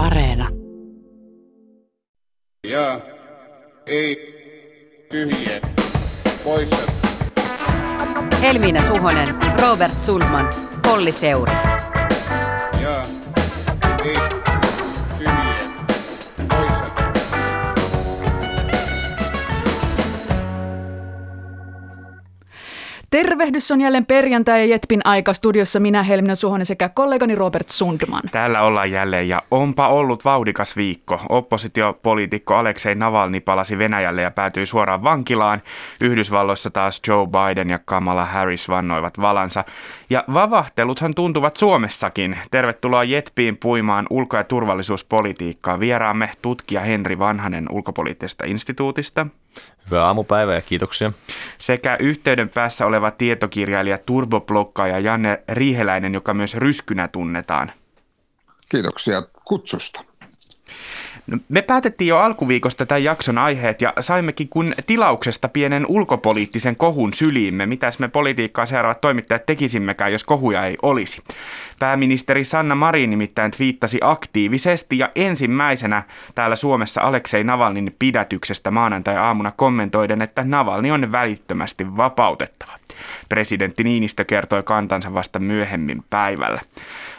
Areena. Ja ei tyhjiä poissa. Helmiina Suhonen, Robert Sundman, Polli Seuri. Tervehdys on jälleen perjantai ja Jetpin aika studiossa minä Helmina Suhonen sekä kollegani Robert Sundman. Täällä ollaan jälleen ja onpa ollut vauhdikas viikko. Oppositiopoliitikko Aleksei Navalny palasi Venäjälle ja päätyi suoraan vankilaan. Yhdysvalloissa taas Joe Biden ja Kamala Harris vannoivat valansa. Ja vavahteluthan tuntuvat Suomessakin. Tervetuloa Jetpiin puimaan ulko- ja turvallisuuspolitiikkaa. Vieraamme tutkija Henri Vanhanen ulkopoliittisesta instituutista. Hyvää aamupäivää ja kiitoksia. Sekä yhteyden päässä oleva tietokirjailija turboblokkaaja Janne Riiheläinen, joka myös ryskynä tunnetaan. Kiitoksia kutsusta. No, me päätettiin jo alkuviikosta tämän jakson aiheet ja saimmekin kun tilauksesta pienen ulkopoliittisen kohun syliimme. Mitäs me politiikkaa seuraavat toimittajat tekisimmekään, jos kohuja ei olisi. Pääministeri Sanna Marin nimittäin twiittasi aktiivisesti ja ensimmäisenä täällä Suomessa Aleksei Navalnin pidätyksestä maanantai-aamuna kommentoiden, että Navalni on välittömästi vapautettava. Presidentti Niinistö kertoi kantansa vasta myöhemmin päivällä.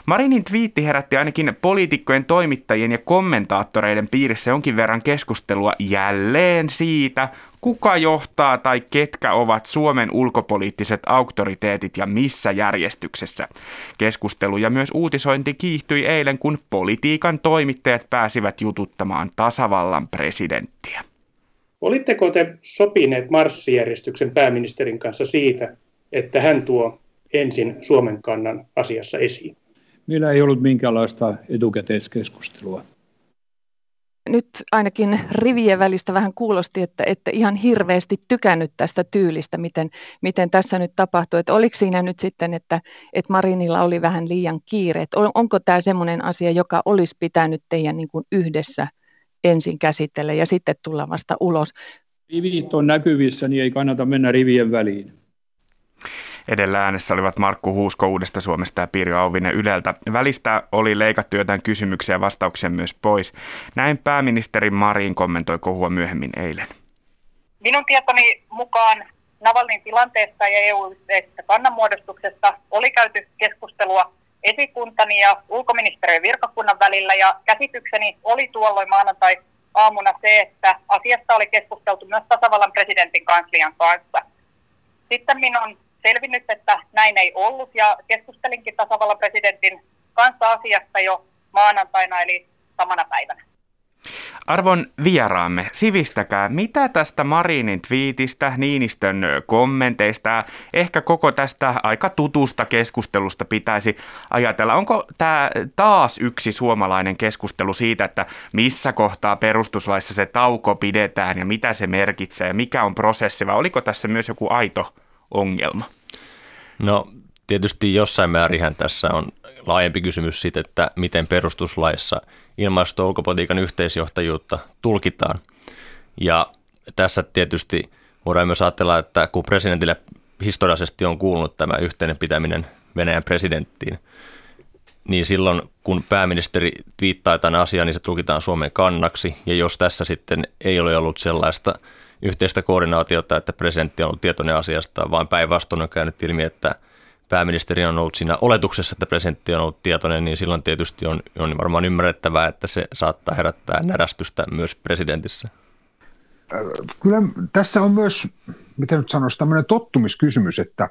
Marinin twiitti herätti ainakin poliitikkojen, toimittajien ja kommentaattoreiden piirissä jonkin verran keskustelua jälleen siitä, kuka johtaa tai ketkä ovat Suomen ulkopoliittiset auktoriteetit ja missä järjestyksessä. Keskustelu ja myös uutisointi kiihtyi eilen, kun politiikan toimittajat pääsivät jututtamaan tasavallan presidenttiä. Olitteko te sopineet marssijärjestyksen pääministerin kanssa siitä, että hän tuo ensin Suomen kannan asiassa esiin? Meillä ei ollut minkäänlaista etukäteiskeskustelua. Nyt ainakin rivien välistä vähän kuulosti, että ette ihan hirveästi tykännyt tästä tyylistä, miten, miten tässä nyt tapahtui. Että oliko siinä nyt sitten, että, että Marinilla oli vähän liian kiire? Että on, onko tämä semmoinen asia, joka olisi pitänyt teidän niin kuin yhdessä ensin käsitellä ja sitten tulla vasta ulos? Rivit on näkyvissä, niin ei kannata mennä rivien väliin. Edellä äänessä olivat Markku Huusko Uudesta Suomesta ja Pirjo Auvinen Yleltä. Välistä oli leikattu jotain kysymyksiä ja vastauksia myös pois. Näin pääministeri Marin kommentoi kohua myöhemmin eilen. Minun tietoni mukaan Navalnin tilanteesta ja EU-yhteisestä kannanmuodostuksesta oli käyty keskustelua esikuntani ja ulkoministeriön virkakunnan välillä ja käsitykseni oli tuolloin maanantai aamuna se, että asiasta oli keskusteltu myös tasavallan presidentin kanslian kanssa. Sitten minun selvinnyt, että näin ei ollut ja keskustelinkin tasavallan presidentin kanssa asiasta jo maanantaina eli samana päivänä. Arvon vieraamme, sivistäkää, mitä tästä Marinin twiitistä, Niinistön kommenteista, ehkä koko tästä aika tutusta keskustelusta pitäisi ajatella. Onko tämä taas yksi suomalainen keskustelu siitä, että missä kohtaa perustuslaissa se tauko pidetään ja mitä se merkitsee ja mikä on prosessi, vai oliko tässä myös joku aito ongelma? No tietysti jossain määrin tässä on laajempi kysymys siitä, että miten perustuslaissa ilmasto- ulkopolitiikan yhteisjohtajuutta tulkitaan. Ja tässä tietysti voidaan myös ajatella, että kun presidentille historiallisesti on kuulunut tämä yhteinen pitäminen Venäjän presidenttiin, niin silloin kun pääministeri viittaa tämän asian, niin se tulkitaan Suomen kannaksi. Ja jos tässä sitten ei ole ollut sellaista yhteistä koordinaatiota, että presidentti on ollut tietoinen asiasta, vaan päinvastoin on käynyt ilmi, että pääministeri on ollut siinä oletuksessa, että presidentti on ollut tietoinen, niin silloin tietysti on, on varmaan ymmärrettävää, että se saattaa herättää närästystä myös presidentissä. Kyllä tässä on myös, miten nyt sanoisi, tämmöinen tottumiskysymys, että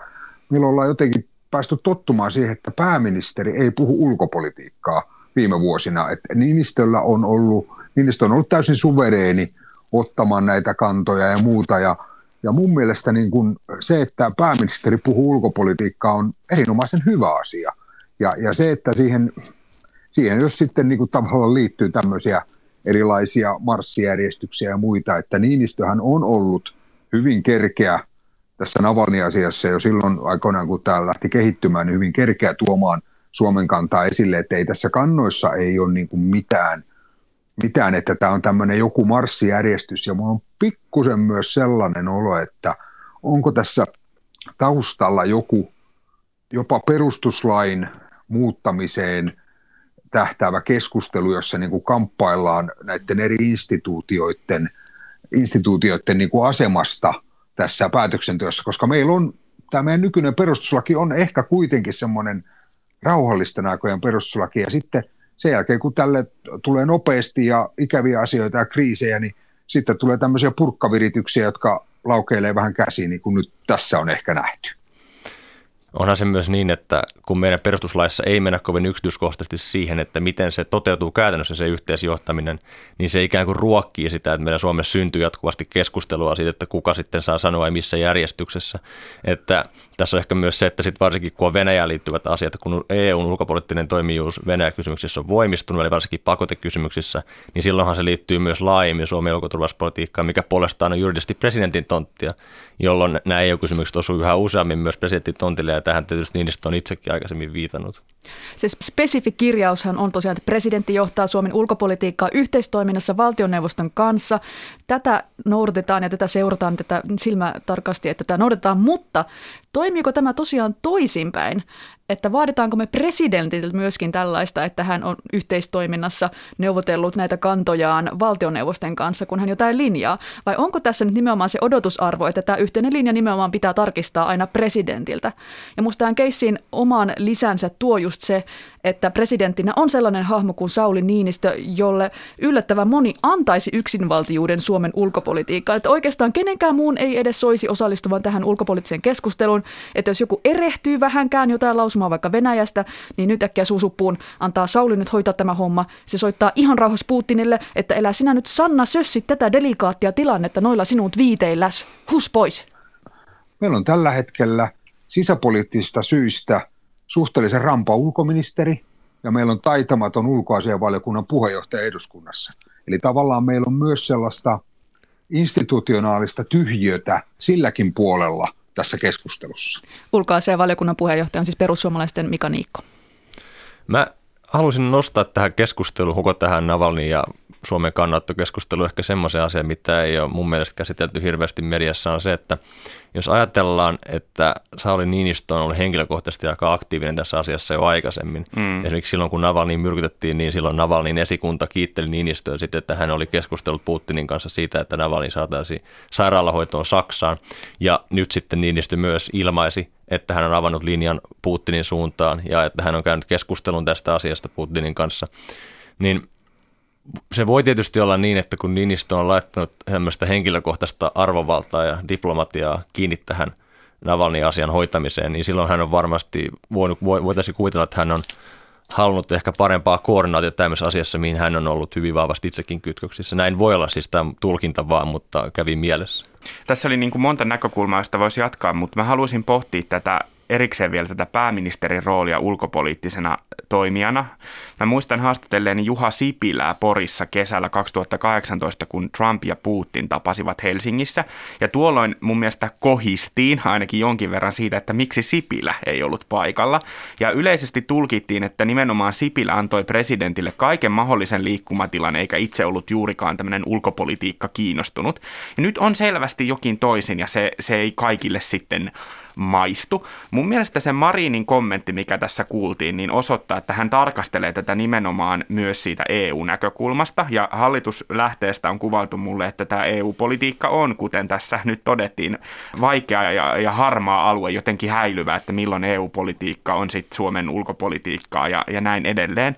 meillä ollaan jotenkin päästy tottumaan siihen, että pääministeri ei puhu ulkopolitiikkaa viime vuosina. Että Niinistöllä on ollut, Niinistö on ollut täysin suvereeni ottamaan näitä kantoja ja muuta. Ja, ja mun mielestä niin kun se, että pääministeri puhuu ulkopolitiikkaa on erinomaisen hyvä asia. Ja, ja se, että siihen, siihen jos sitten niin kuin tavallaan liittyy tämmöisiä erilaisia marssijärjestyksiä ja muita, että Niinistöhän on ollut hyvin kerkeä tässä Navalni-asiassa jo silloin aikoinaan, kun tämä lähti kehittymään, niin hyvin kerkeä tuomaan Suomen kantaa esille, että ei tässä kannoissa ei ole niin kuin mitään mitään, että tämä on tämmöinen joku marssijärjestys, ja minulla on pikkusen myös sellainen olo, että onko tässä taustalla joku jopa perustuslain muuttamiseen tähtäävä keskustelu, jossa niin kuin kamppaillaan näiden eri instituutioiden, instituutioiden niin kuin asemasta tässä päätöksenteossa, koska meillä on, tämä meidän nykyinen perustuslaki on ehkä kuitenkin semmoinen rauhallisten aikojen perustuslaki, ja sitten sen jälkeen, kun tälle tulee nopeasti ja ikäviä asioita ja kriisejä, niin sitten tulee tämmöisiä purkkavirityksiä, jotka laukeilee vähän käsiin, niin kuin nyt tässä on ehkä nähty. Onhan se myös niin, että kun meidän perustuslaissa ei mennä kovin yksityiskohtaisesti siihen, että miten se toteutuu käytännössä se yhteisjohtaminen, niin se ikään kuin ruokkii sitä, että meillä Suomessa syntyy jatkuvasti keskustelua siitä, että kuka sitten saa sanoa ja missä järjestyksessä. Että tässä on ehkä myös se, että sitten varsinkin kun on Venäjään liittyvät asiat, kun EUn ulkopoliittinen toimijuus Venäjä-kysymyksissä on voimistunut, eli varsinkin pakotekysymyksissä, niin silloinhan se liittyy myös laajemmin Suomen ulkoturvallisuuspolitiikkaan, mikä puolestaan on juridisesti presidentin tonttia, jolloin nämä EU-kysymykset osuu yhä useammin myös presidentin tontille, ja tähän tietysti Niinistö on itsekin aikaisemmin viitannut. Se spesifi kirjaushan on tosiaan, että presidentti johtaa Suomen ulkopolitiikkaa yhteistoiminnassa valtioneuvoston kanssa. Tätä noudatetaan ja tätä seurataan tätä silmätarkasti, että tätä noudatetaan, mutta toimiiko tämä tosiaan toisinpäin? Että vaaditaanko me presidentiltä myöskin tällaista, että hän on yhteistoiminnassa neuvotellut näitä kantojaan valtioneuvosten kanssa, kun hän jotain linjaa? Vai onko tässä nyt nimenomaan se odotusarvo, että tämä yhteinen linja nimenomaan pitää tarkistaa aina presidentiltä? Ja musta tämän keissin oman lisänsä tuo just se, että presidenttinä on sellainen hahmo kuin Sauli Niinistö, jolle yllättävän moni antaisi yksinvaltijuuden Suomen ulkopolitiikkaan. Että oikeastaan kenenkään muun ei edes soisi osallistuvan tähän ulkopoliittiseen keskusteluun. Että jos joku erehtyy vähänkään jotain lausumaa vaikka Venäjästä, niin nyt äkkiä suusuppuun antaa Sauli nyt hoitaa tämä homma. Se soittaa ihan rauhassa Putinille, että elää sinä nyt Sanna sössit tätä delikaattia tilannetta noilla sinut viiteilläs. Hus pois. Meillä on tällä hetkellä sisäpoliittisista syistä suhteellisen rampa ulkoministeri ja meillä on taitamaton ulkoasianvaliokunnan puheenjohtaja eduskunnassa. Eli tavallaan meillä on myös sellaista institutionaalista tyhjötä silläkin puolella tässä keskustelussa. Ulkoasianvaliokunnan puheenjohtaja on siis perussuomalaisten Mika Niikko. Mä haluaisin nostaa tähän keskusteluun, koko tähän Navalnin ja Suomen kannattokeskustelu ehkä semmoisen asian, mitä ei ole mun mielestä käsitelty hirveästi mediassa, on se, että jos ajatellaan, että Sauli Niinistö on ollut henkilökohtaisesti aika aktiivinen tässä asiassa jo aikaisemmin. Mm. Esimerkiksi silloin, kun Navalnin myrkytettiin, niin silloin Navalnin esikunta kiitteli Niinistöä sitten, että hän oli keskustellut Putinin kanssa siitä, että Navalnin saataisiin sairaalahoitoon Saksaan. Ja nyt sitten Niinistö myös ilmaisi, että hän on avannut linjan Putinin suuntaan ja että hän on käynyt keskustelun tästä asiasta Putinin kanssa. Niin se voi tietysti olla niin, että kun Niinistö on laittanut tämmöistä henkilökohtaista arvovaltaa ja diplomatiaa kiinni tähän Navalnin asian hoitamiseen, niin silloin hän on varmasti voinut, voitaisiin kuvitella, että hän on halunnut ehkä parempaa koordinaatiota tämmöisessä asiassa, mihin hän on ollut hyvin vahvasti itsekin kytköksissä. Näin voi olla siis tämä tulkinta vaan, mutta kävi mielessä. Tässä oli niin kuin monta näkökulmaa, josta voisi jatkaa, mutta mä haluaisin pohtia tätä erikseen vielä tätä pääministerin roolia ulkopoliittisena toimijana. Mä muistan haastatelleeni Juha Sipilää Porissa kesällä 2018, kun Trump ja Putin tapasivat Helsingissä. Ja tuolloin mun mielestä kohistiin ainakin jonkin verran siitä, että miksi Sipilä ei ollut paikalla. Ja yleisesti tulkittiin, että nimenomaan Sipilä antoi presidentille kaiken mahdollisen liikkumatilan, eikä itse ollut juurikaan tämmöinen ulkopolitiikka kiinnostunut. Ja nyt on selvästi jokin toisin, ja se, se ei kaikille sitten maistu. Mun mielestä se Marinin kommentti, mikä tässä kuultiin, niin osoittaa, että hän tarkastelee tätä nimenomaan myös siitä EU-näkökulmasta. Ja hallituslähteestä on kuvaltu mulle, että tämä EU-politiikka on, kuten tässä nyt todettiin, vaikea ja, ja harmaa alue, jotenkin häilyvä, että milloin EU-politiikka on sitten Suomen ulkopolitiikkaa ja, ja näin edelleen.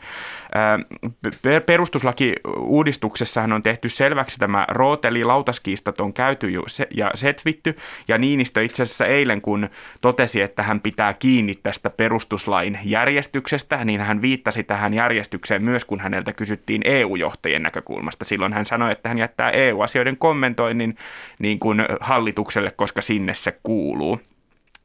Perustuslaki-uudistuksessahan on tehty selväksi tämä rooteli, lautaskiistat on käyty ja setvitty, ja Niinistö itse asiassa eilen, kun totesi, että hän pitää kiinni tästä perustuslain järjestyksestä, niin hän viittasi tähän järjestykseen myös, kun häneltä kysyttiin EU-johtajien näkökulmasta. Silloin hän sanoi, että hän jättää EU-asioiden kommentoinnin niin kuin hallitukselle, koska sinne se kuuluu.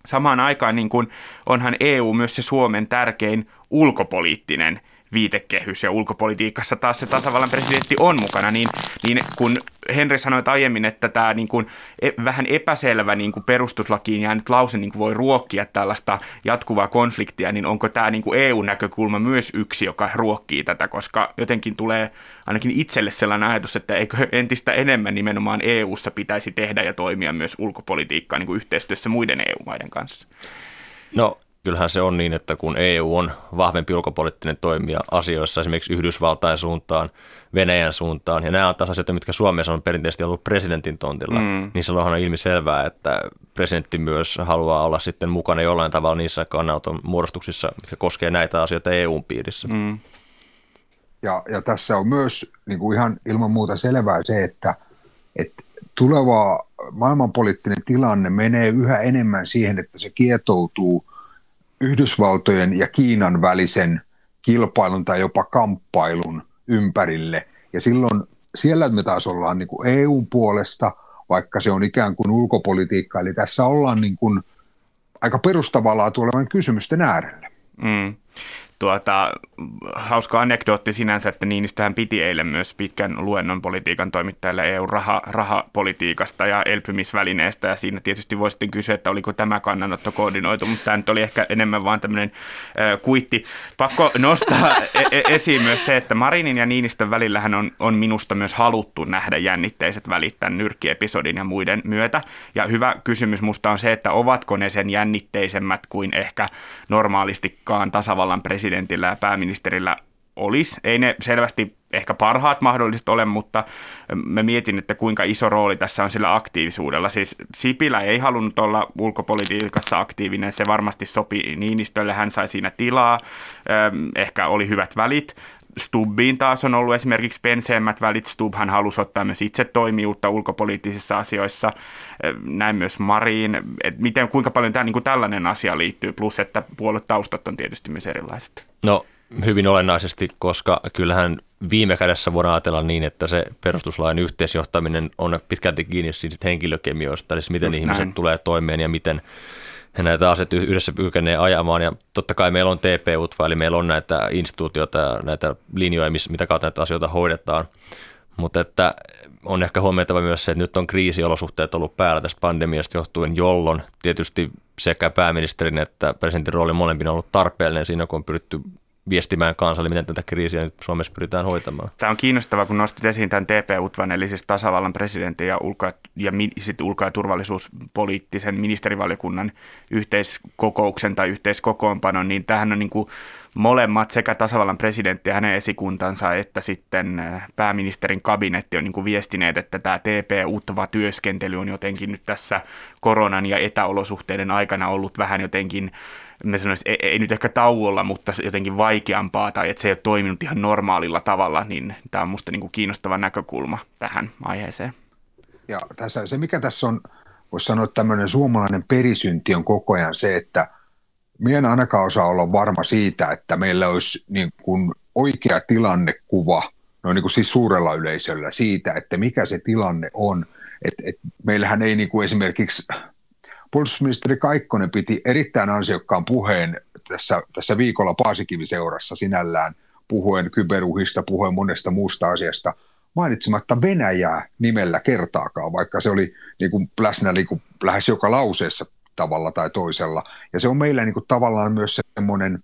Samaan aikaan niin kuin onhan EU myös se Suomen tärkein ulkopoliittinen viitekehys ja ulkopolitiikassa taas se tasavallan presidentti on mukana, niin, niin kun Henri sanoi aiemmin, että tämä niin kuin e, vähän epäselvä niin kuin perustuslakiin jäänyt lause niin kuin voi ruokkia tällaista jatkuvaa konfliktia, niin onko tämä niin kuin EU-näkökulma myös yksi, joka ruokkii tätä, koska jotenkin tulee ainakin itselle sellainen ajatus, että eikö entistä enemmän nimenomaan EU-ssa pitäisi tehdä ja toimia myös ulkopolitiikkaa niin kuin yhteistyössä muiden EU-maiden kanssa. No kyllähän se on niin, että kun EU on vahvempi ulkopoliittinen toimija asioissa esimerkiksi Yhdysvaltain suuntaan, Venäjän suuntaan, ja nämä on taas asioita, mitkä Suomessa on perinteisesti ollut presidentin tontilla, mm. niin silloinhan on ilmi selvää, että presidentti myös haluaa olla sitten mukana jollain tavalla niissä kannanoton muodostuksissa, mitkä koskee näitä asioita EUn piirissä. Mm. Ja, ja tässä on myös niin kuin ihan ilman muuta selvää se, että, että tuleva maailmanpoliittinen tilanne menee yhä enemmän siihen, että se kietoutuu Yhdysvaltojen ja Kiinan välisen kilpailun tai jopa kamppailun ympärille. Ja silloin siellä me taas ollaan niin kuin EUn puolesta, vaikka se on ikään kuin ulkopolitiikka. Eli tässä ollaan niin kuin aika perustavaa tulevan kysymysten äärellä. Mm tuota, hauska anekdootti sinänsä, että Niinistöhän piti eilen myös pitkän luennon politiikan toimittajalle EU-raha, rahapolitiikasta ja elpymisvälineestä, ja siinä tietysti voi sitten kysyä, että oliko tämä kannanotto koordinoitu, mutta tämä nyt oli ehkä enemmän vaan tämmöinen äh, kuitti. Pakko nostaa e- e- esiin myös se, että Marinin ja Niinistön välillähän on, on minusta myös haluttu nähdä jännitteiset välit tämän nyrkkiepisodin ja muiden myötä, ja hyvä kysymys musta on se, että ovatko ne sen jännitteisemmät kuin ehkä normaalistikaan tasavallan presidentti presidentillä ja pääministerillä olisi. Ei ne selvästi ehkä parhaat mahdolliset ole, mutta mä mietin, että kuinka iso rooli tässä on sillä aktiivisuudella. Siis Sipilä ei halunnut olla ulkopolitiikassa aktiivinen, se varmasti sopi Niinistölle, hän sai siinä tilaa, ehkä oli hyvät välit. Stubbiin taas on ollut esimerkiksi penseemmät välit. Stubbhan halusi ottaa myös itse toimijuutta ulkopoliittisissa asioissa. Näin myös Mariin. Et miten, kuinka paljon tämä, niin kuin tällainen asia liittyy, plus että puoluetaustat on tietysti myös erilaiset. No hyvin olennaisesti, koska kyllähän viime kädessä voidaan ajatella niin, että se perustuslain yhteisjohtaminen on pitkälti kiinni siitä henkilökemioista, eli miten Just ihmiset näin. tulee toimeen ja miten he näitä asioita yhdessä kykenee ajamaan. Ja totta kai meillä on TP-UTVA, eli meillä on näitä instituutioita näitä linjoja, mitä kautta näitä asioita hoidetaan. Mutta että on ehkä huomioitava myös se, että nyt on kriisiolosuhteet ollut päällä tästä pandemiasta johtuen, jolloin tietysti sekä pääministerin että presidentin rooli molempina on ollut tarpeellinen siinä, kun on pyritty viestimään kansalle, miten tätä kriisiä nyt Suomessa pyritään hoitamaan. Tämä on kiinnostavaa, kun nostit esiin tämän TP-UTVAN, eli siis tasavallan presidentin ja, ulko- ja, sit ulko- ja turvallisuuspoliittisen ministerivaliokunnan yhteiskokouksen tai yhteiskokoonpanon, niin tähän on niin kuin molemmat sekä tasavallan presidentti ja hänen esikuntansa että sitten äh, pääministerin kabinetti on niin kuin viestineet, että tämä TP-UTVA-työskentely on jotenkin nyt tässä koronan ja etäolosuhteiden aikana ollut vähän jotenkin mä sanoisin, ei, ei nyt ehkä tauolla, mutta jotenkin vaikeampaa tai että se ei ole toiminut ihan normaalilla tavalla, niin tämä on musta niin kuin kiinnostava näkökulma tähän aiheeseen. Ja tässä, se, mikä tässä on, voisi sanoa, että tämmöinen suomalainen perisynti on koko ajan se, että minä en ainakaan osaa olla varma siitä, että meillä olisi niin kuin oikea tilannekuva, no niin kuin siis suurella yleisöllä siitä, että mikä se tilanne on. Et, et meillähän ei niin kuin esimerkiksi puolustusministeri Kaikkonen piti erittäin ansiokkaan puheen tässä, tässä viikolla Paasikiviseurassa sinällään, puhuen kyberuhista, puhuen monesta muusta asiasta, mainitsematta Venäjää nimellä kertaakaan, vaikka se oli niin kuin läsnä niin kuin lähes joka lauseessa tavalla tai toisella. Ja se on meillä niin kuin tavallaan myös semmoinen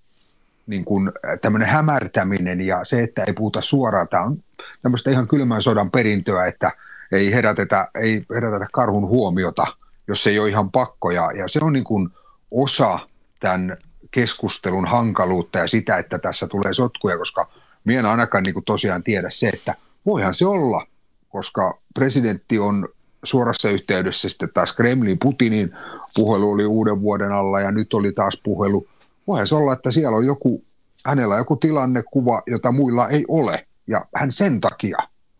niin kuin, tämmöinen hämärtäminen ja se, että ei puhuta suoraan. Tämä on tämmöistä ihan kylmän sodan perintöä, että ei herätetä, ei herätetä karhun huomiota – jos ei ole ihan pakko. Ja, ja se on niin kuin osa tämän keskustelun hankaluutta ja sitä, että tässä tulee sotkuja, koska minä en ainakaan niin kuin tosiaan tiedä se, että voihan se olla, koska presidentti on suorassa yhteydessä sitten taas Kremlin Putinin puhelu oli uuden vuoden alla ja nyt oli taas puhelu. Voihan se olla, että siellä on joku, hänellä on joku tilannekuva, jota muilla ei ole ja hän sen takia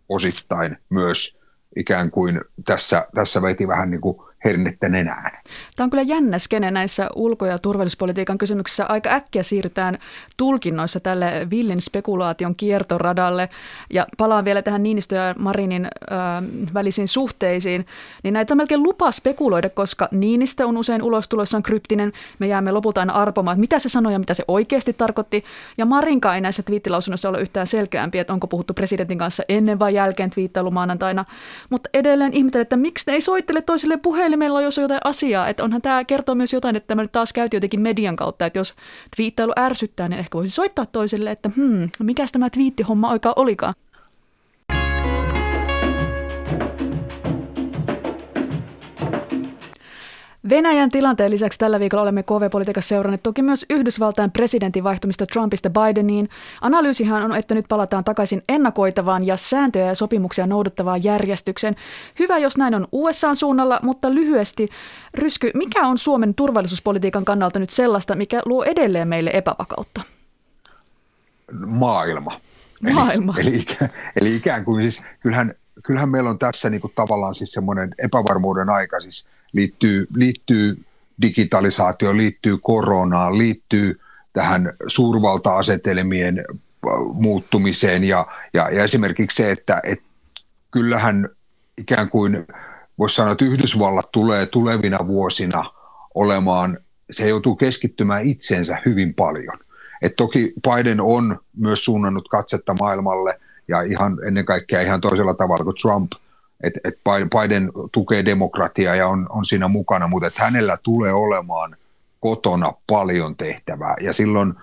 osittain myös ikään kuin tässä, tässä veti vähän niin kuin hernettä nenään. Tämä on kyllä jännä skene näissä ulko- ja turvallisuuspolitiikan kysymyksissä. Aika äkkiä siirrytään tulkinnoissa tälle villin spekulaation kiertoradalle. Ja palaan vielä tähän Niinistö ja Marinin äh, välisiin suhteisiin. Niin näitä on melkein lupa spekuloida, koska Niinistö on usein ulostuloissaan kryptinen. Me jäämme lopulta aina arpomaan, että mitä se sanoi ja mitä se oikeasti tarkoitti. Ja Marinkaan ei näissä twiittilausunnoissa ole yhtään selkeämpi, että onko puhuttu presidentin kanssa ennen vai jälkeen twiittailu maanantaina. Mutta edelleen ihmetellen, että miksi ne ei soittele toisille puheille meillä on jos jotain asiaa, että onhan tämä kertoo myös jotain, että tämä nyt taas käytiin jotenkin median kautta, että jos twiittailu ärsyttää, niin ehkä voisi soittaa toiselle, että hmm, mikä tämä twiittihomma oikein olikaan. Venäjän tilanteen lisäksi tällä viikolla olemme KV-politiikassa seuranneet toki myös Yhdysvaltain presidentin vaihtumista Trumpista Bideniin. Analyysihan on, että nyt palataan takaisin ennakoitavaan ja sääntöjä ja sopimuksia noudattavaan järjestykseen. Hyvä, jos näin on USAn suunnalla, mutta lyhyesti, Rysky, mikä on Suomen turvallisuuspolitiikan kannalta nyt sellaista, mikä luo edelleen meille epävakautta? Maailma. Maailma. Eli, eli, eli ikään kuin siis, kyllähän, kyllähän meillä on tässä niin kuin tavallaan siis semmoinen epävarmuuden aika, siis liittyy, liittyy digitalisaatioon, liittyy koronaan, liittyy tähän suurvalta-asetelmien äh, muuttumiseen ja, ja, ja esimerkiksi se, että et kyllähän ikään kuin voisi sanoa, että Yhdysvallat tulee tulevina vuosina olemaan, se joutuu keskittymään itsensä hyvin paljon. Et toki Biden on myös suunnannut katsetta maailmalle ja ihan ennen kaikkea ihan toisella tavalla kuin Trump – että et Biden tukee demokratiaa ja on, on siinä mukana, mutta että hänellä tulee olemaan kotona paljon tehtävää. Ja silloin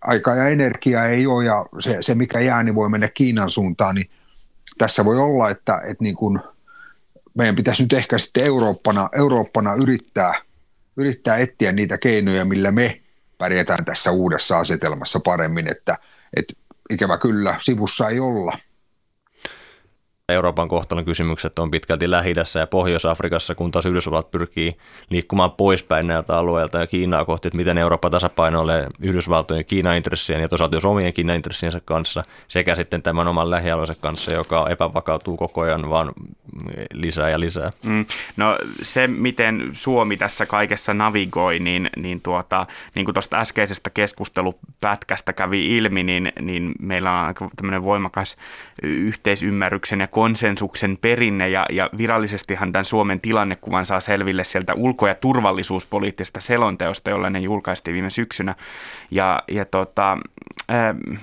aikaa ja energiaa ei ole ja se, se mikä jää, niin voi mennä Kiinan suuntaan, niin tässä voi olla, että, että niin kuin meidän pitäisi nyt ehkä sitten Eurooppana, Eurooppana yrittää, yrittää etsiä niitä keinoja, millä me pärjätään tässä uudessa asetelmassa paremmin, että, että ikävä kyllä sivussa ei olla – Euroopan kohtalon kysymykset on pitkälti lähi ja Pohjois-Afrikassa, kun taas Yhdysvallat pyrkii liikkumaan poispäin näiltä alueilta ja Kiinaa kohti, että miten Eurooppa tasapainoilee Yhdysvaltojen Kiinan intressien ja toisaalta jos omien Kiinan intressiensä kanssa sekä sitten tämän oman lähialueensa kanssa, joka epävakautuu koko ajan vaan lisää ja lisää. Mm. No se, miten Suomi tässä kaikessa navigoi, niin, niin, tuota, niin kuin tuosta äskeisestä keskustelupätkästä kävi ilmi, niin, niin meillä on aika tämmöinen voimakas yhteisymmärryksen ja konsensuksen perinne ja, ja virallisestihan tämän Suomen tilannekuvan saa selville sieltä ulko- ja turvallisuuspoliittisesta selonteosta, jolla ne julkaistiin viime syksynä. Ja, ja tota, äh,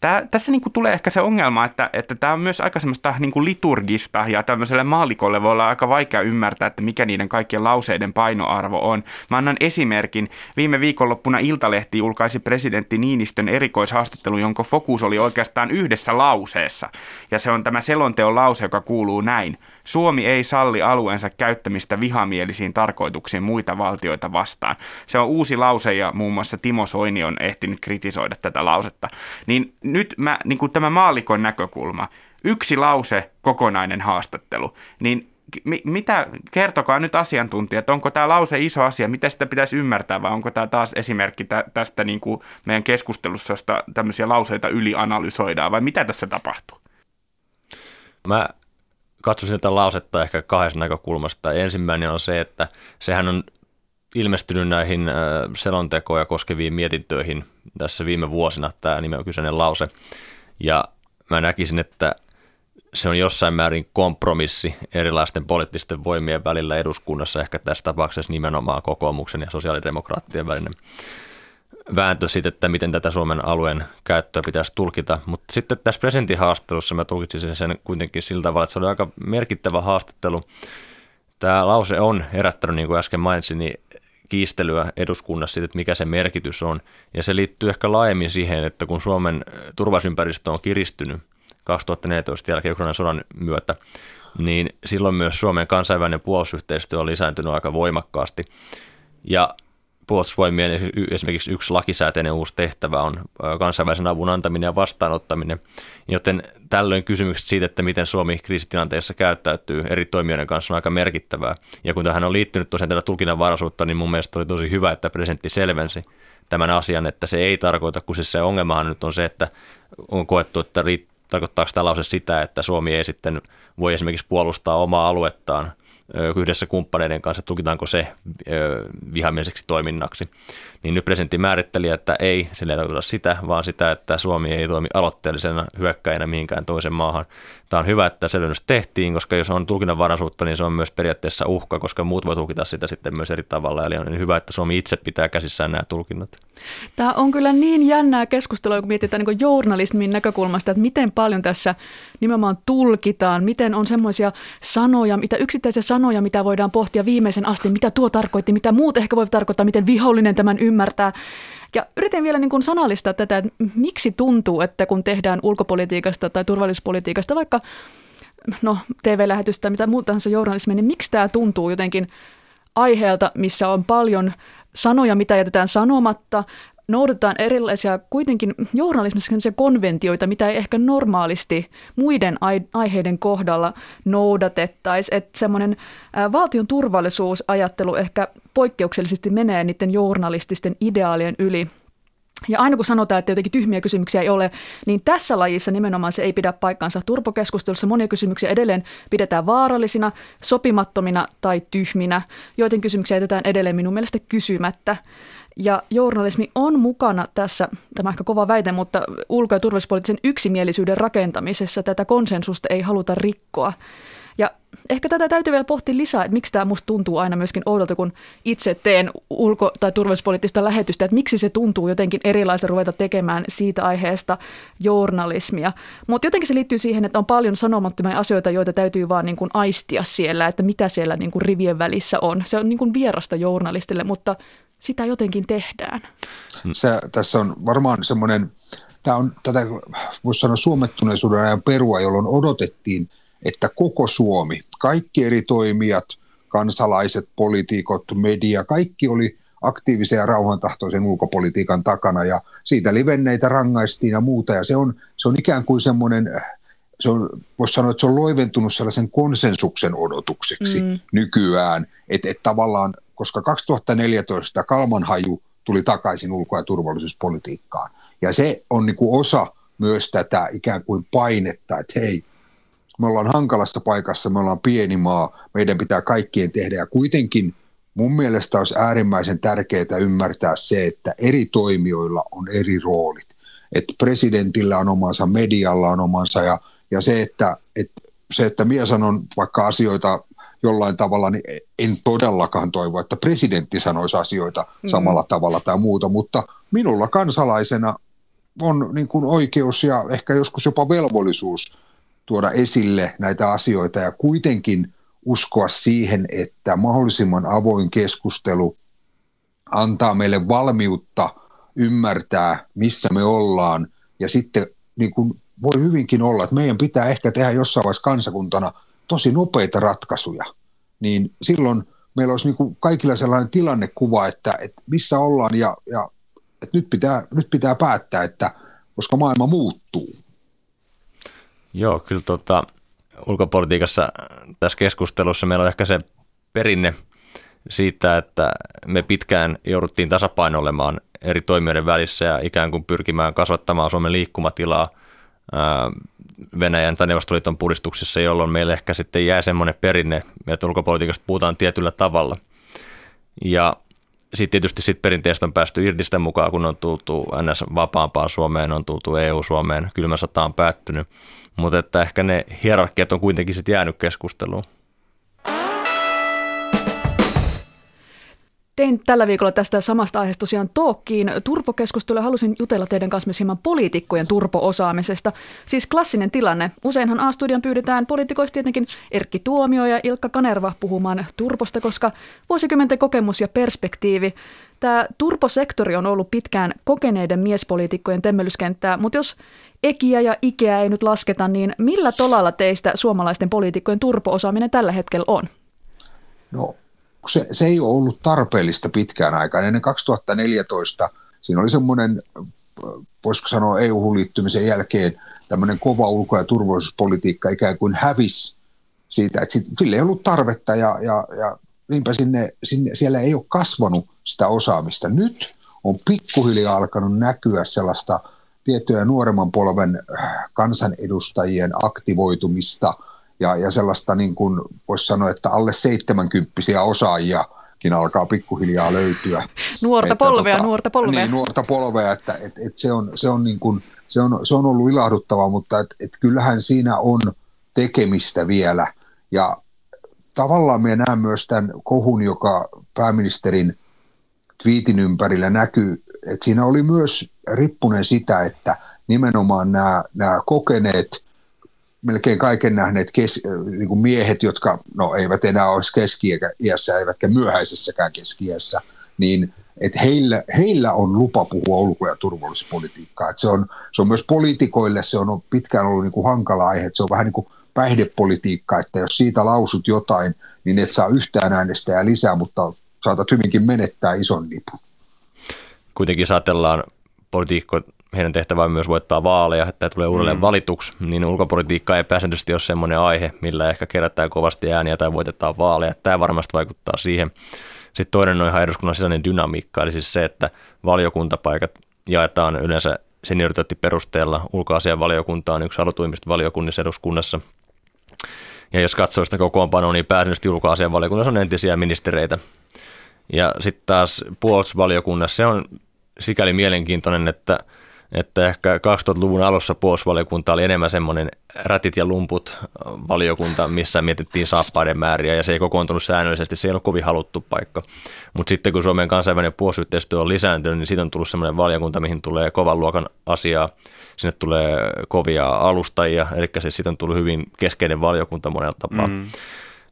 Tää, tässä niin kuin tulee ehkä se ongelma, että, että tämä on myös aika semmoista niin kuin liturgista ja tämmöiselle maalikolle voi olla aika vaikea ymmärtää, että mikä niiden kaikkien lauseiden painoarvo on. Mä annan esimerkin. Viime viikonloppuna Iltalehti julkaisi presidentti Niinistön erikoishaastattelu, jonka fokus oli oikeastaan yhdessä lauseessa. Ja se on tämä selonteon lause, joka kuuluu näin. Suomi ei salli alueensa käyttämistä vihamielisiin tarkoituksiin muita valtioita vastaan. Se on uusi lause ja muun muassa Timo Soini on ehtinyt kritisoida tätä lausetta. Niin nyt mä, niin kuin tämä maallikon näkökulma, yksi lause, kokonainen haastattelu, niin mitä, kertokaa nyt asiantuntijat, onko tämä lause iso asia, miten sitä pitäisi ymmärtää vai onko tämä taas esimerkki tästä niin kuin meidän keskustelussa, josta tämmöisiä lauseita ylianalysoidaan vai mitä tässä tapahtuu? Mä katsoisin tätä lausetta ehkä kahdesta näkökulmasta. Ensimmäinen on se, että sehän on ilmestynyt näihin selontekoja koskeviin mietintöihin tässä viime vuosina, tämä nimen kyseinen lause. Ja mä näkisin, että se on jossain määrin kompromissi erilaisten poliittisten voimien välillä eduskunnassa, ehkä tässä tapauksessa nimenomaan kokoomuksen ja sosiaalidemokraattien välinen vääntö siitä, että miten tätä Suomen alueen käyttöä pitäisi tulkita. Mutta sitten tässä presidentin mä tulkitsin sen kuitenkin sillä tavalla, että se oli aika merkittävä haastattelu. Tämä lause on herättänyt, niin kuin äsken mainitsin, niin kiistelyä eduskunnassa siitä, että mikä se merkitys on. Ja se liittyy ehkä laajemmin siihen, että kun Suomen turvallisuusympäristö on kiristynyt 2014 jälkeen Ukrainan sodan myötä, niin silloin myös Suomen kansainvälinen puolustusyhteistyö on lisääntynyt aika voimakkaasti. Ja puolustusvoimien esimerkiksi yksi lakisääteinen uusi tehtävä on kansainvälisen avun antaminen ja vastaanottaminen, joten tällöin kysymykset siitä, että miten Suomi kriisitilanteessa käyttäytyy eri toimijoiden kanssa on aika merkittävää. Ja kun tähän on liittynyt tosiaan tätä tulkinnanvaraisuutta, niin mun mielestä oli tosi hyvä, että presidentti selvensi tämän asian, että se ei tarkoita, kun siis se ongelmahan nyt on se, että on koettu, että tarkoittaako tämä lause sitä, että Suomi ei sitten voi esimerkiksi puolustaa omaa aluettaan yhdessä kumppaneiden kanssa, tukitaanko se vihamieliseksi toiminnaksi. Niin nyt presidentti määritteli, että ei, se ei tarkoita sitä, vaan sitä, että Suomi ei toimi aloitteellisena hyökkäjänä mihinkään toisen maahan. Tämä on hyvä, että selvennys tehtiin, koska jos on tulkinnanvaraisuutta, niin se on myös periaatteessa uhka, koska muut voi tulkita sitä sitten myös eri tavalla. Eli on hyvä, että Suomi itse pitää käsissään nämä tulkinnat. Tämä on kyllä niin jännää keskustelua, kun mietitään niin journalismin näkökulmasta, että miten paljon tässä nimenomaan tulkitaan, miten on semmoisia sanoja, mitä yksittäisiä sanoja, mitä voidaan pohtia viimeisen asti, mitä tuo tarkoitti, mitä muut ehkä voi tarkoittaa, miten vihollinen tämän ymmärtää. Ja yritin vielä niin kuin sanallistaa tätä, että miksi tuntuu, että kun tehdään ulkopolitiikasta tai turvallisuuspolitiikasta vaikka no, TV-lähetystä, mitä muuta tahansa journalismia, niin miksi tämä tuntuu jotenkin aiheelta, missä on paljon sanoja, mitä jätetään sanomatta, noudatetaan erilaisia kuitenkin journalismissa konventioita, mitä ei ehkä normaalisti muiden aiheiden kohdalla noudatettaisi. Että semmoinen valtion turvallisuusajattelu ehkä poikkeuksellisesti menee niiden journalististen ideaalien yli. Ja aina kun sanotaan, että jotenkin tyhmiä kysymyksiä ei ole, niin tässä lajissa nimenomaan se ei pidä paikkaansa. Turpokeskustelussa monia kysymyksiä edelleen pidetään vaarallisina, sopimattomina tai tyhminä. Joiden kysymyksiä jätetään edelleen minun mielestä kysymättä. Ja journalismi on mukana tässä, tämä ehkä kova väite, mutta ulko- ja turvallisuuspoliittisen yksimielisyyden rakentamisessa tätä konsensusta ei haluta rikkoa. Ja ehkä tätä täytyy vielä pohtia lisää, että miksi tämä musta tuntuu aina myöskin oudolta, kun itse teen ulko- tai turvallisuuspoliittista lähetystä, että miksi se tuntuu jotenkin erilaista ruveta tekemään siitä aiheesta journalismia. Mutta jotenkin se liittyy siihen, että on paljon sanomattomia asioita, joita täytyy vaan niin kuin aistia siellä, että mitä siellä niin kuin rivien välissä on. Se on niin kuin vierasta journalistille, mutta sitä jotenkin tehdään. Se, tässä on varmaan semmoinen, tämä on tätä, voisi sanoa suomettuneisuuden ajan perua, jolloin odotettiin, että koko Suomi, kaikki eri toimijat, kansalaiset, poliitikot, media, kaikki oli aktiivisen ja rauhantahtoisen ulkopolitiikan takana ja siitä livenneitä rangaistiin ja muuta ja se on, se on ikään kuin semmoinen se on, voisi sanoa, että se on loiventunut sellaisen konsensuksen odotukseksi mm. nykyään, että et tavallaan koska 2014 Kalmanhaju tuli takaisin ulko- ja turvallisuuspolitiikkaan. Ja se on niin kuin osa myös tätä ikään kuin painetta, että hei, me ollaan hankalassa paikassa, me ollaan pieni maa, meidän pitää kaikkien tehdä. Ja kuitenkin mun mielestä olisi äärimmäisen tärkeää ymmärtää se, että eri toimijoilla on eri roolit. Että presidentillä on omansa, medialla on omansa ja, ja se, että, että se, että minä sanon vaikka asioita jollain tavalla, niin en todellakaan toivo, että presidentti sanoisi asioita mm. samalla tavalla tai muuta, mutta minulla kansalaisena on niin kuin oikeus ja ehkä joskus jopa velvollisuus tuoda esille näitä asioita ja kuitenkin uskoa siihen, että mahdollisimman avoin keskustelu antaa meille valmiutta ymmärtää, missä me ollaan ja sitten niin kuin voi hyvinkin olla, että meidän pitää ehkä tehdä jossain vaiheessa kansakuntana – tosi nopeita ratkaisuja, niin silloin meillä olisi niin kuin kaikilla sellainen tilannekuva, että, että missä ollaan ja, ja että nyt, pitää, nyt pitää päättää, että koska maailma muuttuu. Joo, kyllä tota, ulkopolitiikassa tässä keskustelussa meillä on ehkä se perinne siitä, että me pitkään jouduttiin tasapainoilemaan eri toimijoiden välissä ja ikään kuin pyrkimään kasvattamaan Suomen liikkumatilaa Venäjän tai Neuvostoliiton puristuksessa, jolloin meille ehkä sitten jää semmoinen perinne, että ulkopolitiikasta puhutaan tietyllä tavalla. Ja sitten tietysti sit perinteestä on päästy irti sitä mukaan, kun on tultu NS vapaampaan Suomeen, on tultu EU-Suomeen, kylmä sota on päättynyt. Mutta että ehkä ne hierarkiat on kuitenkin sitten jäänyt keskusteluun. Tein tällä viikolla tästä samasta aiheesta tosiaan talkkiin turpokeskustelua. Halusin jutella teidän kanssa myös hieman poliitikkojen turpoosaamisesta. Siis klassinen tilanne. Useinhan A-studion pyydetään poliitikoista tietenkin Erkki Tuomio ja Ilkka Kanerva puhumaan turposta, koska vuosikymmenten kokemus ja perspektiivi. Tämä turposektori on ollut pitkään kokeneiden miespoliitikkojen temmellyskenttää, mutta jos Ekiä ja Ikeä ei nyt lasketa, niin millä tolalla teistä suomalaisten poliitikkojen turpoosaaminen tällä hetkellä on? No se, se ei ole ollut tarpeellista pitkään aikaan. Ennen 2014 siinä oli semmoinen, voisiko sanoa EU-liittymisen jälkeen, tämmöinen kova ulko- ja turvallisuuspolitiikka ikään kuin hävisi siitä, että sille ei ollut tarvetta ja, ja, ja niinpä sinne, sinne, siellä ei ole kasvanut sitä osaamista. Nyt on pikkuhiljaa alkanut näkyä sellaista tiettyä nuoremman polven kansanedustajien aktivoitumista – ja, ja sellaista niin kuin voisi sanoa, että alle 70 osaajiakin alkaa pikkuhiljaa löytyä. Nuorta että, polvea, tota, nuorta polvea. Niin, nuorta polvea, että et, et se, on, se, on niin kuin, se, on, se on ollut ilahduttavaa, mutta et, et kyllähän siinä on tekemistä vielä. Ja tavallaan minä näen myös tämän kohun, joka pääministerin twiitin ympärillä näkyy, että siinä oli myös rippunen sitä, että nimenomaan nämä, nämä kokeneet – melkein kaiken nähneet kes, niin kuin miehet, jotka no, eivät enää olisi keski-iässä, eivätkä myöhäisessäkään keski niin että heillä, heillä on lupa puhua ulko- ja turvallisuuspolitiikkaa. Se, on, se on myös poliitikoille, se on pitkään ollut niin kuin hankala aihe, se on vähän niin kuin päihdepolitiikka, että jos siitä lausut jotain, niin et saa yhtään äänestäjää lisää, mutta saatat hyvinkin menettää ison nipun. Kuitenkin saatellaan politiikko, heidän tehtävä on myös voittaa vaaleja, että tulee uudelleen mm. valituksi, niin ulkopolitiikka ei pääsääntöisesti ole semmoinen aihe, millä ehkä kerätään kovasti ääniä tai voitetaan vaaleja. Tämä varmasti vaikuttaa siihen. Sitten toinen on ihan eduskunnan sisäinen dynamiikka, eli siis se, että valiokuntapaikat jaetaan yleensä senioriteettiperusteella. Ulkoasian valiokunta on yksi halutuimmista valiokunnissa eduskunnassa. Ja jos katsoo sitä kokoonpanoa, niin pääsääntöisesti ulkoasian valiokunnassa on entisiä ministereitä. Ja sitten taas puolustusvaliokunnassa se on sikäli mielenkiintoinen, että – että ehkä 2000-luvun alussa puolustusvaliokunta oli enemmän semmoinen rätit ja lumput valiokunta, missä mietittiin saappaiden määriä ja se ei kokoontunut säännöllisesti, se ei ollut kovin haluttu paikka. Mutta sitten kun Suomen kansainvälinen puolustusyhteistyö on lisääntynyt, niin siitä on tullut semmoinen valiokunta, mihin tulee kovan luokan asiaa, sinne tulee kovia alustajia, eli se siitä on tullut hyvin keskeinen valiokunta monella tapaa. Mm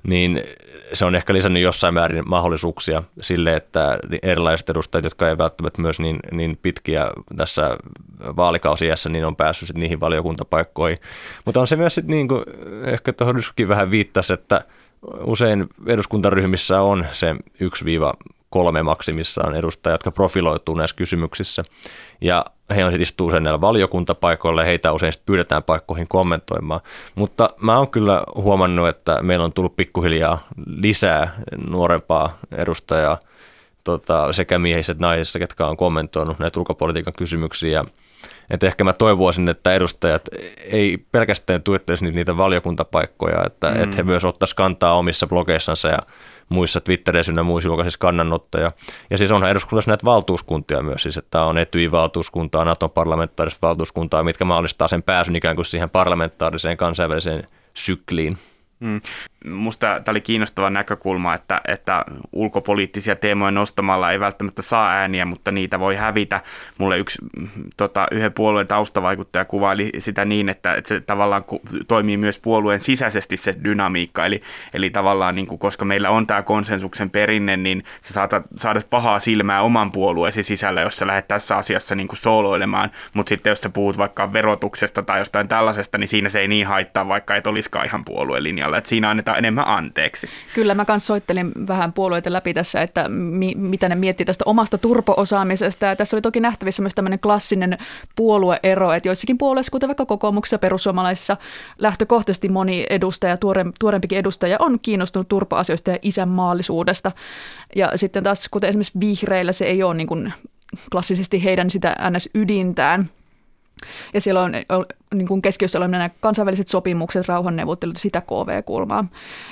niin se on ehkä lisännyt jossain määrin mahdollisuuksia sille, että erilaiset edustajat, jotka eivät välttämättä myös niin, niin pitkiä tässä vaalikausiassa, niin on päässyt sit niihin valiokuntapaikkoihin. Mutta on se myös sitten niin kuin, ehkä tuohon vähän viittasi, että usein eduskuntaryhmissä on se 1-3 maksimissaan edustajat, jotka profiloituu näissä kysymyksissä. Ja he on istuu sen näillä valiokuntapaikoilla ja heitä usein pyydetään paikkoihin kommentoimaan. Mutta mä oon kyllä huomannut, että meillä on tullut pikkuhiljaa lisää nuorempaa edustajaa tota, sekä miehissä että naisissa, ketkä on kommentoinut näitä ulkopolitiikan kysymyksiä. Että ehkä mä toivoisin, että edustajat ei pelkästään tuettaisi niitä valiokuntapaikkoja, että, mm. että he myös ottaisivat kantaa omissa blogeissansa ja muissa Twittereissä ja muissa julkaisissa kannanottoja. Ja siis onhan eduskunnassa näitä valtuuskuntia myös, siis että on Etyj-valtuuskuntaa, Naton parlamentaarista valtuuskuntaa, mitkä mahdollistaa sen pääsyn ikään kuin siihen parlamentaariseen kansainväliseen sykliin. Mm. Musta tämä oli kiinnostava näkökulma, että, että ulkopoliittisia teemoja nostamalla ei välttämättä saa ääniä, mutta niitä voi hävitä. Mulle yksi tota, yhden puolueen taustavaikuttaja kuvaili sitä niin, että, että se tavallaan toimii myös puolueen sisäisesti se dynamiikka. Eli, eli tavallaan, niin kuin, koska meillä on tämä konsensuksen perinne, niin sä saatat saada pahaa silmää oman puolueesi sisällä, jos sä lähdet tässä asiassa niin kuin sooloilemaan. Mutta sitten jos sä puhut vaikka verotuksesta tai jostain tällaisesta, niin siinä se ei niin haittaa, vaikka et olisikaan ihan puoluelinjalla. Että siinä annetaan enemmän anteeksi. Kyllä, mä kanssa soittelin vähän puolueita läpi tässä, että mi- mitä ne miettii tästä omasta turpo-osaamisesta. Ja tässä oli toki nähtävissä myös tämmöinen klassinen puolueero, että joissakin puolueissa, kuten vaikka kokoomuksessa perussuomalaisissa, lähtökohtaisesti moni edustaja, tuore, tuorempikin edustaja, on kiinnostunut turpo-asioista ja isänmaallisuudesta. Ja sitten taas, kuten esimerkiksi vihreillä, se ei ole niin kuin klassisesti heidän sitä NS-ydintään – ja siellä on, niin kuin keskiössä on nämä kansainväliset sopimukset, rauhanneuvottelut, sitä KV-kulmaa.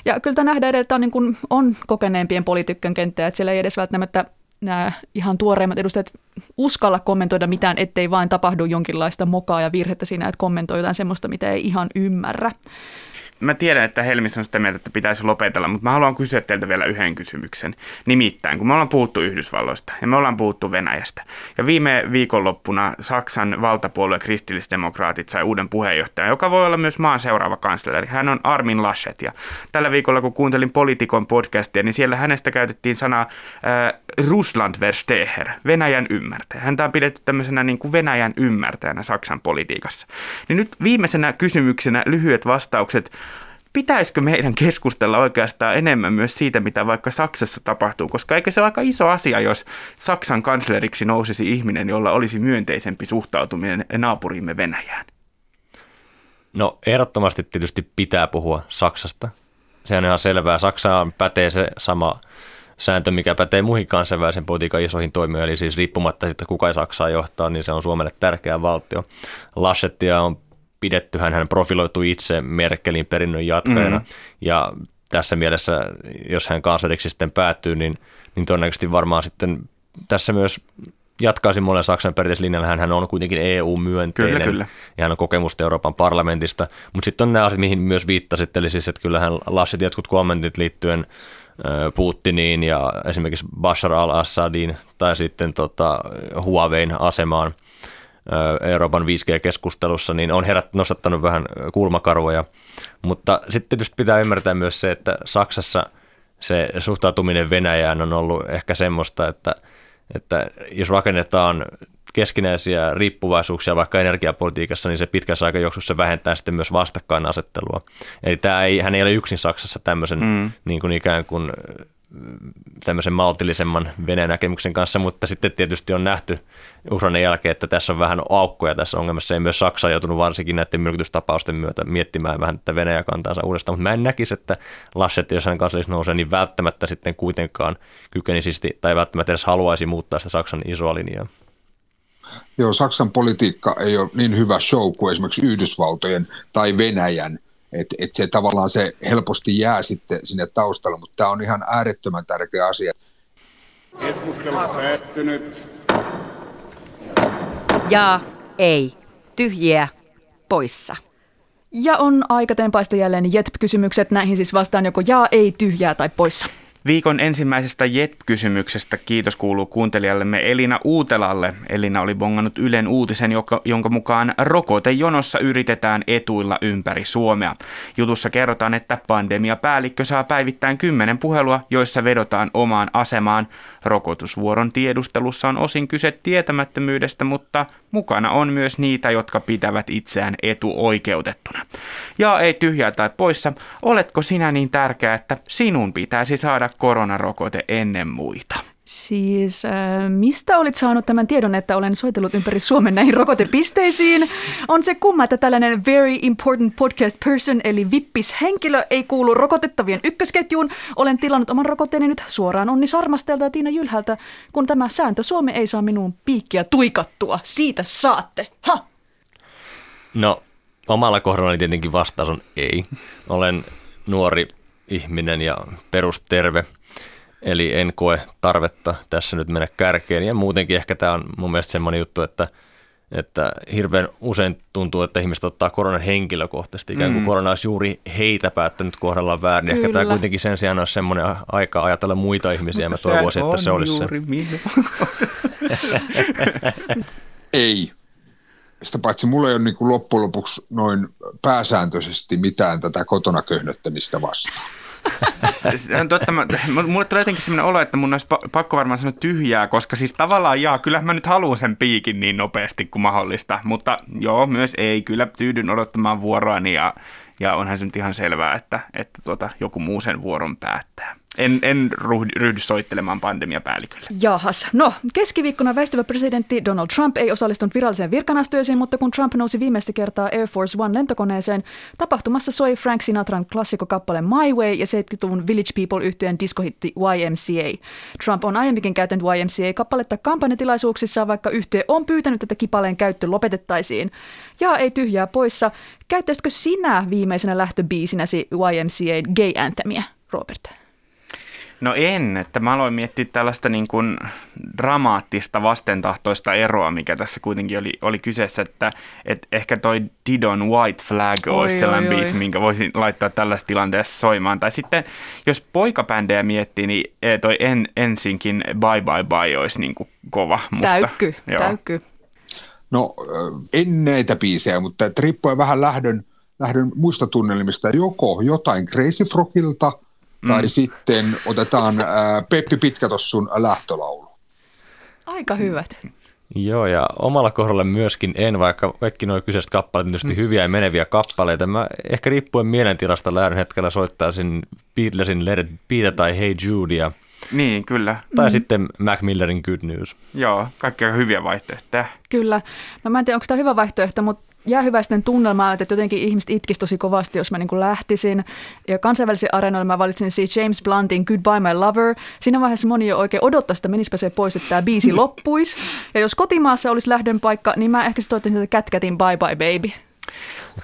Ja kyllä tämä nähdään, että on, niin kuin, on kokeneempien poliitikkojen kenttää, että siellä ei edes välttämättä nämä ihan tuoreimmat edustajat uskalla kommentoida mitään, ettei vain tapahdu jonkinlaista mokaa ja virhettä siinä, että kommentoi jotain semmoista, mitä ei ihan ymmärrä mä tiedän, että Helmis on sitä mieltä, että pitäisi lopetella, mutta mä haluan kysyä teiltä vielä yhden kysymyksen. Nimittäin, kun me ollaan puhuttu Yhdysvalloista ja me ollaan puhuttu Venäjästä, ja viime viikonloppuna Saksan valtapuolue kristillisdemokraatit sai uuden puheenjohtajan, joka voi olla myös maan seuraava kansleri. Hän on Armin Laschet, ja tällä viikolla, kun kuuntelin Politikon podcastia, niin siellä hänestä käytettiin sanaa äh, Russland versteher, Venäjän ymmärtäjä. Häntä on pidetty tämmöisenä niin kuin Venäjän ymmärtäjänä Saksan politiikassa. Niin nyt viimeisenä kysymyksenä lyhyet vastaukset pitäisikö meidän keskustella oikeastaan enemmän myös siitä, mitä vaikka Saksassa tapahtuu, koska eikö se ole aika iso asia, jos Saksan kansleriksi nousisi ihminen, jolla olisi myönteisempi suhtautuminen naapurimme Venäjään? No ehdottomasti tietysti pitää puhua Saksasta. Se on ihan selvää. Saksaan pätee se sama sääntö, mikä pätee muihin kansainvälisen politiikan isoihin toimijoihin, eli siis riippumatta siitä, kuka Saksaa johtaa, niin se on Suomelle tärkeä valtio. Laschettia on pidetty. Hän profiloitui itse Merkelin perinnön jatkajana mm-hmm. ja tässä mielessä, jos hän kansleriksi sitten päättyy, niin, niin todennäköisesti varmaan sitten tässä myös jatkaisin monen Saksan perinteislinjalla. Hän on kuitenkin EU-myönteinen kyllä, kyllä. ja hän on kokemusta Euroopan parlamentista. Mutta sitten on nämä asiat, mihin myös viittasit, eli siis, että kyllähän Lassit jotkut kommentit liittyen Putiniin ja esimerkiksi Bashar al-Assadin tai sitten tota, Huawein asemaan Euroopan 5G-keskustelussa, niin on herät, nostattanut vähän kulmakarvoja. Mutta sitten tietysti pitää ymmärtää myös se, että Saksassa se suhtautuminen Venäjään on ollut ehkä semmoista, että, että jos rakennetaan keskinäisiä riippuvaisuuksia vaikka energiapolitiikassa, niin se pitkässä aikajuoksussa vähentää sitten myös vastakkainasettelua. Eli tämä ei, hän ei ole yksin Saksassa tämmöisen mm. niin kuin ikään kuin tämmöisen maltillisemman Venäjän näkemyksen kanssa, mutta sitten tietysti on nähty Ukrainan jälkeen, että tässä on vähän aukkoja tässä ongelmassa, ja myös Saksa joutunut varsinkin näiden myrkytystapausten myötä miettimään vähän tätä Venäjä kantaansa uudestaan, mutta mä en näkisi, että Laschet, jos hän kansallis nousee, niin välttämättä sitten kuitenkaan kykenisi tai välttämättä edes haluaisi muuttaa sitä Saksan isoa linjaa. Joo, Saksan politiikka ei ole niin hyvä show kuin esimerkiksi Yhdysvaltojen tai Venäjän, että et se tavallaan se helposti jää sitten sinne taustalle, mutta tämä on ihan äärettömän tärkeä asia. Keskustelu päättynyt. Ja ei. Tyhjiä poissa. Ja on aika tempaista jälleen JETP-kysymykset. Näihin siis vastaan joko jaa, ei, tyhjää tai poissa. Viikon ensimmäisestä JET-kysymyksestä kiitos kuuluu kuuntelijallemme Elina Uutelalle. Elina oli bongannut Ylen uutisen, jonka mukaan rokotejonossa yritetään etuilla ympäri Suomea. Jutussa kerrotaan, että pandemiapäällikkö saa päivittäin kymmenen puhelua, joissa vedotaan omaan asemaan. Rokotusvuoron tiedustelussa on osin kyse tietämättömyydestä, mutta mukana on myös niitä, jotka pitävät itseään etuoikeutettuna. Ja ei tyhjää tai poissa, oletko sinä niin tärkeä, että sinun pitäisi saada koronarokote ennen muita? Siis äh, mistä olit saanut tämän tiedon, että olen soitellut ympäri Suomen näihin rokotepisteisiin? On se kumma, että tällainen very important podcast person, eli vippis henkilö, ei kuulu rokotettavien ykkösketjuun. Olen tilannut oman rokotteeni nyt suoraan Onni Sarmastelta ja Tiina Jylhältä, kun tämä sääntö Suomi ei saa minun piikkiä tuikattua. Siitä saatte. Ha! No, omalla kohdallani tietenkin vastaus on ei. Olen nuori ihminen ja perusterve, eli en koe tarvetta tässä nyt mennä kärkeen. Ja muutenkin ehkä tämä on mun mielestä semmoinen juttu, että, että hirveän usein tuntuu, että ihmiset ottaa koronan henkilökohtaisesti, ikään kuin mm. korona olisi juuri heitä päättänyt kohdalla väärin. Kyllä. Ehkä tämä kuitenkin sen sijaan olisi semmoinen aika ajatella muita ihmisiä, Mutta mä toivoisin, että se olisi juuri se. Minun. ei. Sitä paitsi mulla ei ole niin kuin loppujen lopuksi noin pääsääntöisesti mitään tätä kotona köhnöttämistä vastaan. se on totta, mä, mulle tulee jotenkin sellainen olo, että mun olisi pakko varmaan sanoa tyhjää, koska siis tavallaan jaa, kyllä mä nyt haluan sen piikin niin nopeasti kuin mahdollista, mutta joo, myös ei, kyllä tyydyn odottamaan vuoroani ja, ja onhan se nyt ihan selvää, että, että tuota, joku muu sen vuoron päättää. En, en ryhdy soittelemaan pandemiapäällikölle. Jahas. No, keskiviikkona väistyvä presidentti Donald Trump ei osallistunut viralliseen virkanastueeseen, mutta kun Trump nousi viimeistä kertaa Air Force One lentokoneeseen, tapahtumassa soi Frank Sinatran klassikokappale My Way ja 70-luvun Village People yhtyeen diskohitti YMCA. Trump on aiemminkin käyttänyt YMCA-kappaletta kampanjatilaisuuksissa, vaikka yhtye on pyytänyt, että kipaleen käyttö lopetettaisiin. Ja ei tyhjää poissa. Käyttäisitkö sinä viimeisenä lähtöbiisinäsi YMCA Gay Anthemia, Robert? No en, että mä aloin miettiä tällaista niin kuin dramaattista vastentahtoista eroa, mikä tässä kuitenkin oli, oli kyseessä, että, että ehkä toi Didon White Flag oi, olisi sellainen oi, biisi, oi. minkä voisin laittaa tällaisessa tilanteessa soimaan. Tai sitten, jos poikabändejä miettii, niin eh, toi en, ensinkin Bye Bye Bye olisi niin kuin kova musta. Täykky, Joo. täykky. No en näitä biisejä, mutta riippuen vähän lähdön, lähdön muista tunnelmista, joko jotain Crazy Frogilta – tai mm. sitten otetaan ää, Peppi Pitkätossun lähtölaulu. Aika hyvät. Joo, ja omalla kohdalla myöskin en, vaikka kaikki nuo kyseiset kappaleet tietysti mm. hyviä ja meneviä kappaleita. Mä ehkä riippuen mielentilasta lähdön hetkellä soittaisin Beatlesin Let It Be tai Hey Jude. Niin, kyllä. Tai mm. sitten Mac Millerin Good News. Joo, kaikki hyviä vaihtoehtoja. Kyllä. No mä en tiedä, onko tämä hyvä vaihtoehto, mutta jäähyväisten tunnelmaa, että jotenkin ihmiset itkisi tosi kovasti, jos mä niin lähtisin. Ja kansainvälisen areenoilla mä valitsin siis James Bluntin Goodbye My Lover. Siinä vaiheessa moni jo oikein odottaa että menispä se pois, että tämä biisi loppuisi. Ja jos kotimaassa olisi lähdön paikka, niin mä ehkä sitten että kätkätin Bye Bye Baby.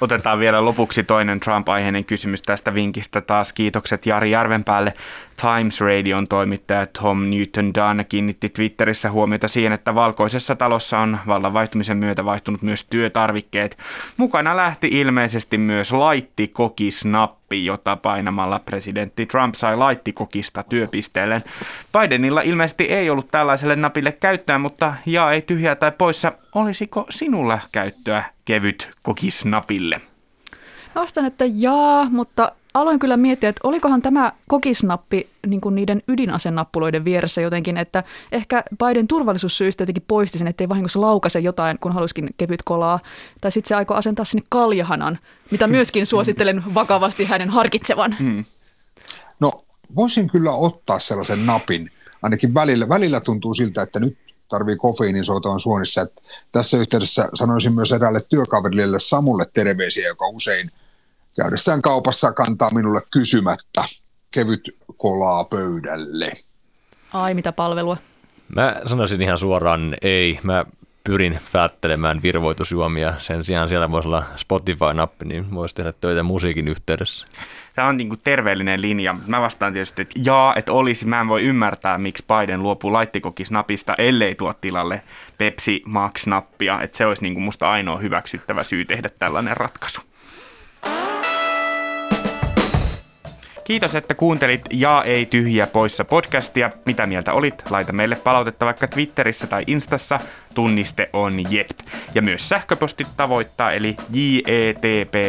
Otetaan vielä lopuksi toinen Trump-aiheinen kysymys tästä vinkistä taas. Kiitokset Jari Järvenpäälle. Times Radion toimittaja Tom Newton Dunn kiinnitti Twitterissä huomiota siihen, että valkoisessa talossa on vallan vaihtumisen myötä vaihtunut myös työtarvikkeet. Mukana lähti ilmeisesti myös laittikokisnappi, jota painamalla presidentti Trump sai laittikokista työpisteelle. Bidenilla ilmeisesti ei ollut tällaiselle napille käyttöä, mutta jaa ei tyhjää tai poissa. Olisiko sinulla käyttöä kevyt kokisnapille? Vastaan, että jaa, mutta aloin kyllä miettiä, että olikohan tämä kokisnappi niin kuin niiden ydinasenappuloiden vieressä jotenkin, että ehkä Biden turvallisuussyistä jotenkin poisti sen, ettei vahingossa laukaise jotain, kun halusikin kevyt kolaa. Tai sitten se aikoo asentaa sinne kaljahanan, mitä myöskin suosittelen vakavasti hänen harkitsevan. Mm. No voisin kyllä ottaa sellaisen napin, ainakin välillä. Välillä tuntuu siltä, että nyt tarvii kofeiinin soutavan suonissa. Että tässä yhteydessä sanoisin myös eräälle työkaverille Samulle terveisiä, joka usein käydessään kaupassa kantaa minulle kysymättä kevyt kolaa pöydälle. Ai mitä palvelua? Mä sanoisin ihan suoraan ei. Mä pyrin päättelemään virvoitusjuomia. Sen sijaan siellä voisi olla Spotify-nappi, niin voisi tehdä töitä musiikin yhteydessä. Tämä on niin kuin terveellinen linja. Mä vastaan tietysti, että jaa, että olisi. Mä en voi ymmärtää, miksi Biden luopuu laittikokisnapista, ellei tuo tilalle Pepsi Max-nappia. Että se olisi niin kuin musta ainoa hyväksyttävä syy tehdä tällainen ratkaisu. Kiitos, että kuuntelit Ja ei tyhjiä poissa podcastia. Mitä mieltä olit? Laita meille palautetta vaikka Twitterissä tai Instassa. Tunniste on JET. Ja myös sähköpostit tavoittaa, eli jetp.yle.fi.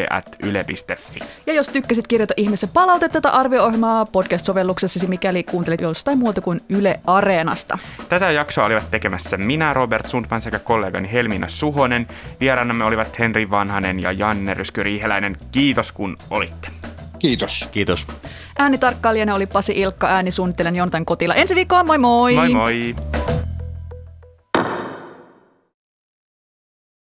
Ja jos tykkäsit, kirjoita ihmeessä palautetta tätä arvio-ohjelmaa podcast-sovelluksessasi, mikäli kuuntelit jostain muuta kuin Yle Areenasta. Tätä jaksoa olivat tekemässä minä, Robert Sundman sekä kollegani Helmina Suhonen. Vierannamme olivat Henri Vanhanen ja Janne Rysky-Riiheläinen. Kiitos kun olitte. Kiitos. Kiitos. Äänitarkkailijana oli Pasi Ilkka, äänisuunnittelijan Jontan Kotila. Ensi viikkoon, moi moi! Moi moi!